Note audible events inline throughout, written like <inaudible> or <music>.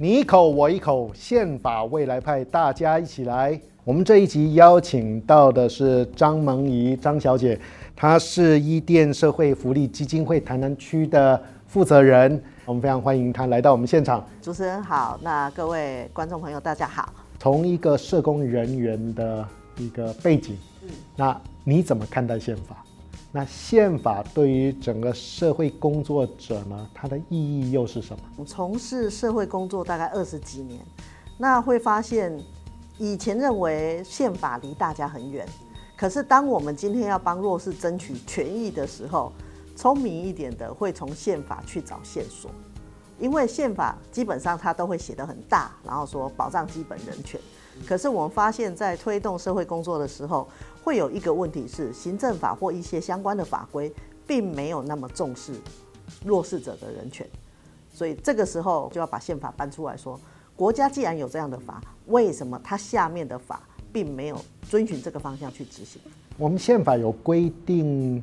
你一口我一口，宪法未来派，大家一起来。我们这一集邀请到的是张萌怡张小姐，她是伊甸社会福利基金会台南区的负责人。我们非常欢迎她来到我们现场。主持人好，那各位观众朋友大家好。从一个社工人员的一个背景，嗯，那你怎么看待宪法？那宪法对于整个社会工作者呢，它的意义又是什么？从事社会工作大概二十几年，那会发现，以前认为宪法离大家很远，可是当我们今天要帮弱势争取权益的时候，聪明一点的会从宪法去找线索，因为宪法基本上它都会写得很大，然后说保障基本人权。可是我们发现，在推动社会工作的时候，会有一个问题是，行政法或一些相关的法规，并没有那么重视弱势者的人权。所以这个时候就要把宪法搬出来说，国家既然有这样的法，为什么它下面的法并没有遵循这个方向去执行？我们宪法有规定。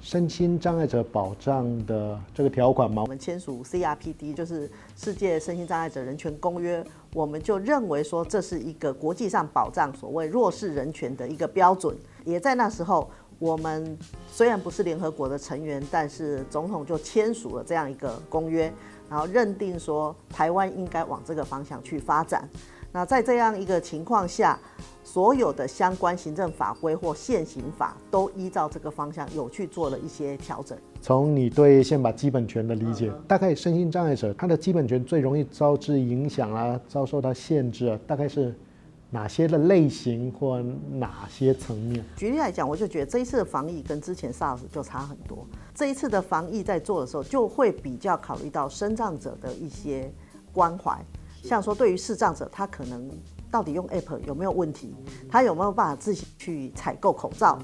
身心障碍者保障的这个条款吗？我们签署 CRPD，就是世界身心障碍者人权公约，我们就认为说这是一个国际上保障所谓弱势人权的一个标准。也在那时候，我们虽然不是联合国的成员，但是总统就签署了这样一个公约，然后认定说台湾应该往这个方向去发展。那在这样一个情况下，所有的相关行政法规或现行法都依照这个方向有去做了一些调整。从你对宪法基本权的理解，大概身心障碍者他的基本权最容易遭致影响啊，遭受到限制啊，大概是哪些的类型或哪些层面？举例来讲，我就觉得这一次的防疫跟之前 SARS 就差很多。这一次的防疫在做的时候，就会比较考虑到身障者的一些关怀。像说，对于视障者，他可能到底用 App 有没有问题？他有没有办法自己去采购口罩？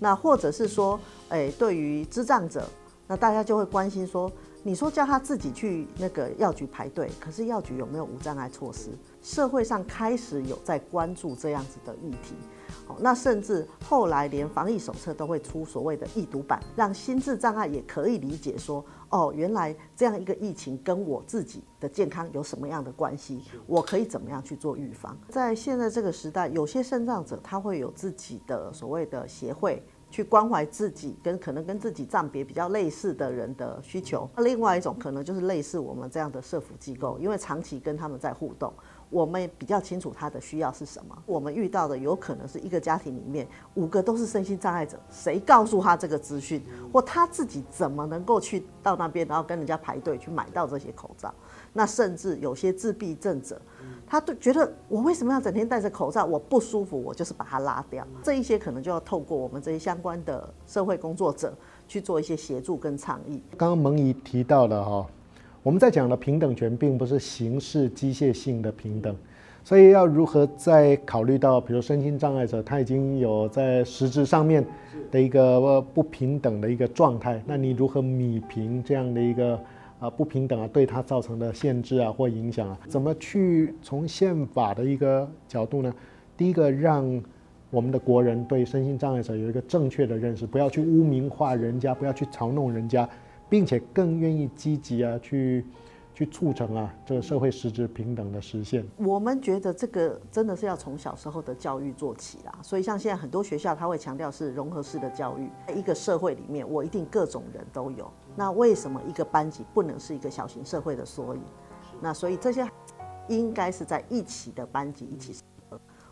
那或者是说，诶，对于智障者，那大家就会关心说，你说叫他自己去那个药局排队，可是药局有没有无障碍措施？社会上开始有在关注这样子的议题。那甚至后来连防疫手册都会出所谓的易读版，让心智障碍也可以理解说，哦，原来这样一个疫情跟我自己的健康有什么样的关系？我可以怎么样去做预防？在现在这个时代，有些肾脏者他会有自己的所谓的协会，去关怀自己跟可能跟自己暂别比较类似的人的需求。那另外一种可能就是类似我们这样的社福机构，因为长期跟他们在互动。我们比较清楚他的需要是什么。我们遇到的有可能是一个家庭里面五个都是身心障碍者，谁告诉他这个资讯，或他自己怎么能够去到那边，然后跟人家排队去买到这些口罩？那甚至有些自闭症者，他都觉得我为什么要整天戴着口罩？我不舒服，我就是把它拉掉。这一些可能就要透过我们这些相关的社会工作者去做一些协助跟倡议。刚刚蒙仪提到了哈。我们在讲的平等权，并不是形式机械性的平等，所以要如何在考虑到，比如身心障碍者，他已经有在实质上面的一个不平等的一个状态，那你如何弭平这样的一个啊不平等啊对他造成的限制啊或影响啊？怎么去从宪法的一个角度呢？第一个，让我们的国人对身心障碍者有一个正确的认识，不要去污名化人家，不要去嘲弄人家。并且更愿意积极啊，去去促成啊，这个社会实质平等的实现。我们觉得这个真的是要从小时候的教育做起啦。所以像现在很多学校，他会强调是融合式的教育。一个社会里面，我一定各种人都有。那为什么一个班级不能是一个小型社会的缩影？那所以这些应该是在一起的班级一起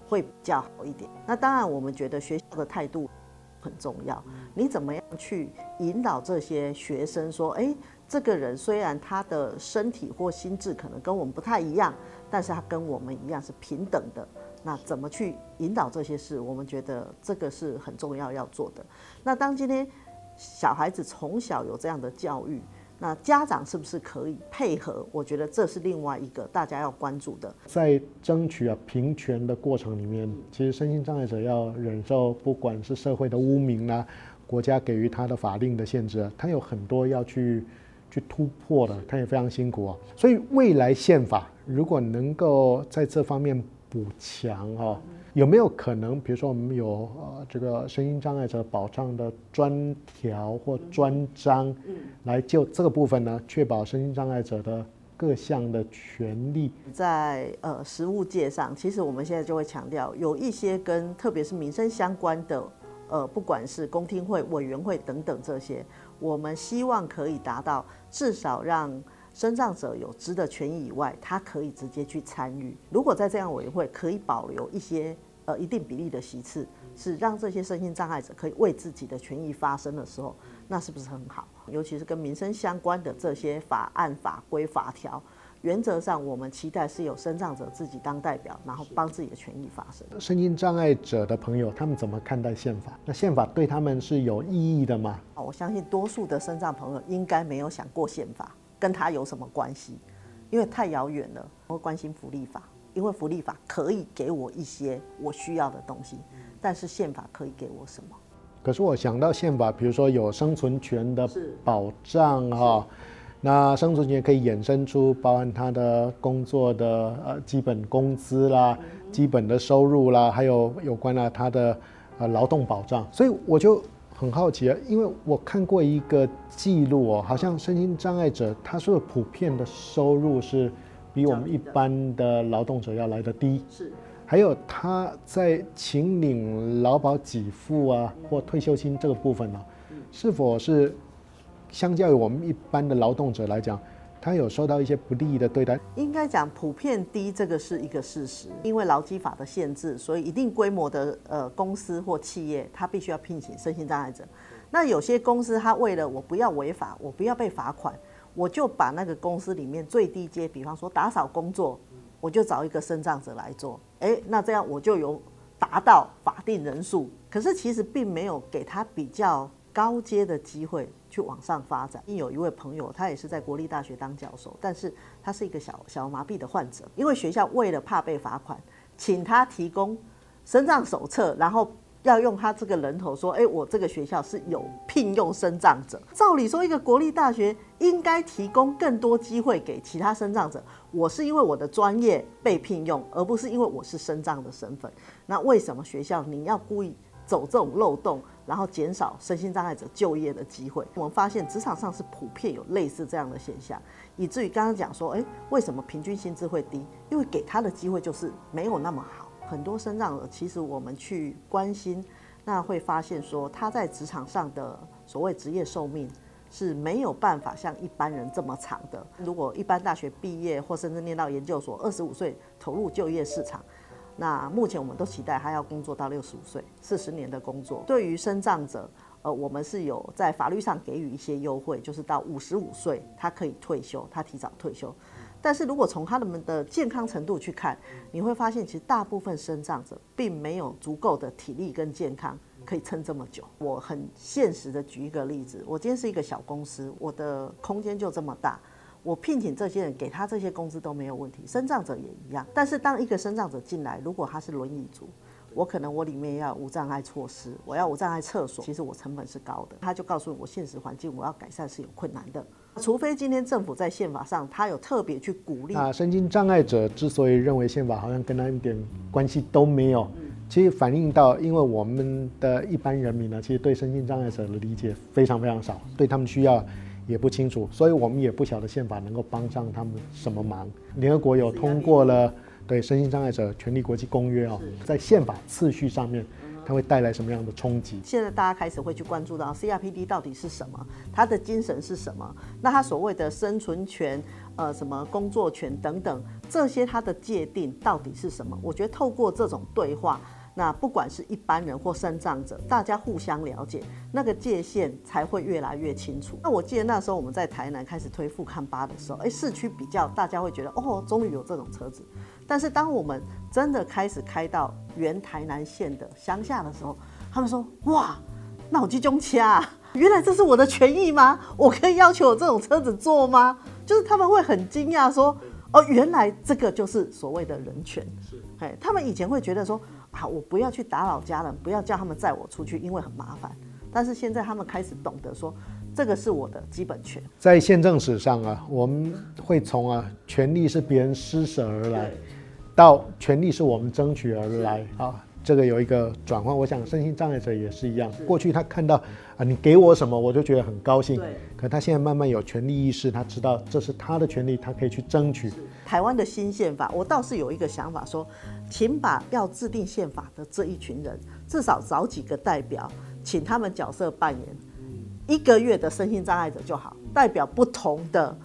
会比较好一点。那当然，我们觉得学校的态度。很重要，你怎么样去引导这些学生说，哎，这个人虽然他的身体或心智可能跟我们不太一样，但是他跟我们一样是平等的。那怎么去引导这些事？我们觉得这个是很重要要做的。那当今天小孩子从小有这样的教育。那家长是不是可以配合？我觉得这是另外一个大家要关注的。在争取啊平权的过程里面，其实身心障碍者要忍受不管是社会的污名啊，国家给予他的法令的限制，他有很多要去去突破的，他也非常辛苦啊。所以未来宪法如果能够在这方面补强哦。有没有可能，比如说我们有呃这个声音障碍者保障的专条或专章，来就这个部分呢，确保声音障碍者的各项的权利。在呃实物界上，其实我们现在就会强调，有一些跟特别是民生相关的，呃，不管是公听会、委员会等等这些，我们希望可以达到至少让身障者有知的权益以外，他可以直接去参与。如果在这样委员会可以保留一些呃一定比例的席次，是让这些身心障碍者可以为自己的权益发声的时候，那是不是很好？尤其是跟民生相关的这些法案、法规、法条，原则上我们期待是有身障者自己当代表，然后帮自己的权益发声。身心障碍者的朋友，他们怎么看待宪法？那宪法对他们是有意义的吗？我相信多数的身障朋友应该没有想过宪法跟他有什么关系，因为太遥远了。我会关心福利法，因为福利法可以给我一些我需要的东西，但是宪法可以给我什么？可是我想到宪法，比如说有生存权的保障哈，那生存权可以衍生出包含他的工作的呃基本工资啦、基本的收入啦，还有有关了他的呃劳动保障。所以我就很好奇啊，因为我看过一个记录哦，好像身心障碍者他说普遍的收入是比我们一般的劳动者要来的低。是。还有他在请领劳保给付啊，或退休金这个部分呢、啊，是否是相较于我们一般的劳动者来讲，他有受到一些不利的对待？应该讲普遍低，这个是一个事实。因为劳基法的限制，所以一定规模的呃公司或企业，他必须要聘请身心障碍者。那有些公司，他为了我不要违法，我不要被罚款，我就把那个公司里面最低阶，比方说打扫工作。我就找一个身障者来做，诶，那这样我就有达到法定人数，可是其实并没有给他比较高阶的机会去往上发展。有一位朋友，他也是在国立大学当教授，但是他是一个小小麻痹的患者，因为学校为了怕被罚款，请他提供身障手册，然后。要用他这个人头说，哎，我这个学校是有聘用身障者。照理说，一个国立大学应该提供更多机会给其他身障者。我是因为我的专业被聘用，而不是因为我是身障的身份。那为什么学校你要故意走这种漏洞，然后减少身心障碍者就业的机会？我们发现职场上是普遍有类似这样的现象，以至于刚刚讲说，哎，为什么平均薪资会低？因为给他的机会就是没有那么好。很多身障者，其实我们去关心，那会发现说他在职场上的所谓职业寿命是没有办法像一般人这么长的。如果一般大学毕业或甚至念到研究所，二十五岁投入就业市场，那目前我们都期待他要工作到六十五岁，四十年的工作。对于身障者，呃，我们是有在法律上给予一些优惠，就是到五十五岁他可以退休，他提早退休。但是如果从他们的健康程度去看，你会发现其实大部分身障者并没有足够的体力跟健康可以撑这么久。我很现实的举一个例子，我今天是一个小公司，我的空间就这么大，我聘请这些人给他这些工资都没有问题，身障者也一样。但是当一个身障者进来，如果他是轮椅族，我可能我里面要无障碍措施，我要无障碍厕所，其实我成本是高的。他就告诉我，现实环境我要改善是有困难的。除非今天政府在宪法上，他有特别去鼓励。啊，身心障碍者之所以认为宪法好像跟他一点关系都没有，其实反映到，因为我们的一般人民呢，其实对身心障碍者的理解非常非常少，对他们需要也不清楚，所以我们也不晓得宪法能够帮上他们什么忙。联合国有通过了对身心障碍者权利国际公约哦，在宪法次序上面。它会带来什么样的冲击？现在大家开始会去关注到 CRPD 到底是什么，它的精神是什么？那它所谓的生存权、呃，什么工作权等等，这些它的界定到底是什么？我觉得透过这种对话，那不管是一般人或身障者，大家互相了解，那个界限才会越来越清楚。那我记得那时候我们在台南开始推富康巴的时候，哎，市区比较大家会觉得，哦，终于有这种车子。但是当我们真的开始开到原台南县的乡下的时候，他们说：“哇，那我去中掐，原来这是我的权益吗？我可以要求我这种车子坐吗？”就是他们会很惊讶说：“哦，原来这个就是所谓的人权。”是，哎，他们以前会觉得说：“啊，我不要去打扰家人，不要叫他们载我出去，因为很麻烦。”但是现在他们开始懂得说。这个是我的基本权。在宪政史上啊，我们会从啊，权利是别人施舍而来，到权利是我们争取而来啊，这个有一个转换。我想身心障碍者也是一样，过去他看到啊，你给我什么，我就觉得很高兴。对。可他现在慢慢有权利意识，他知道这是他的权利，他可以去争取。台湾的新宪法，我倒是有一个想法说，说请把要制定宪法的这一群人，至少找几个代表，请他们角色扮演一个月的身心障碍者就好，代表不同的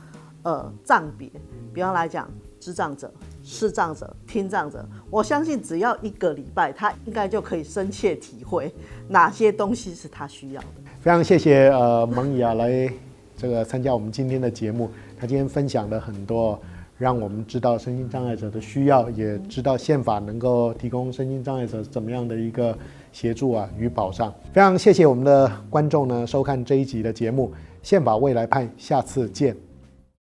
呃障别，比方来讲。智障者、视障者、听障者，我相信只要一个礼拜，他应该就可以深切体会 <laughs> 哪些东西是他需要的。非常谢谢呃蒙雅来这个参加我们今天的节目，他今天分享了很多，让我们知道身心障碍者的需要，也知道宪法能够提供身心障碍者怎么样的一个协助啊与保障。非常谢谢我们的观众呢收看这一集的节目《宪法未来派》，下次见。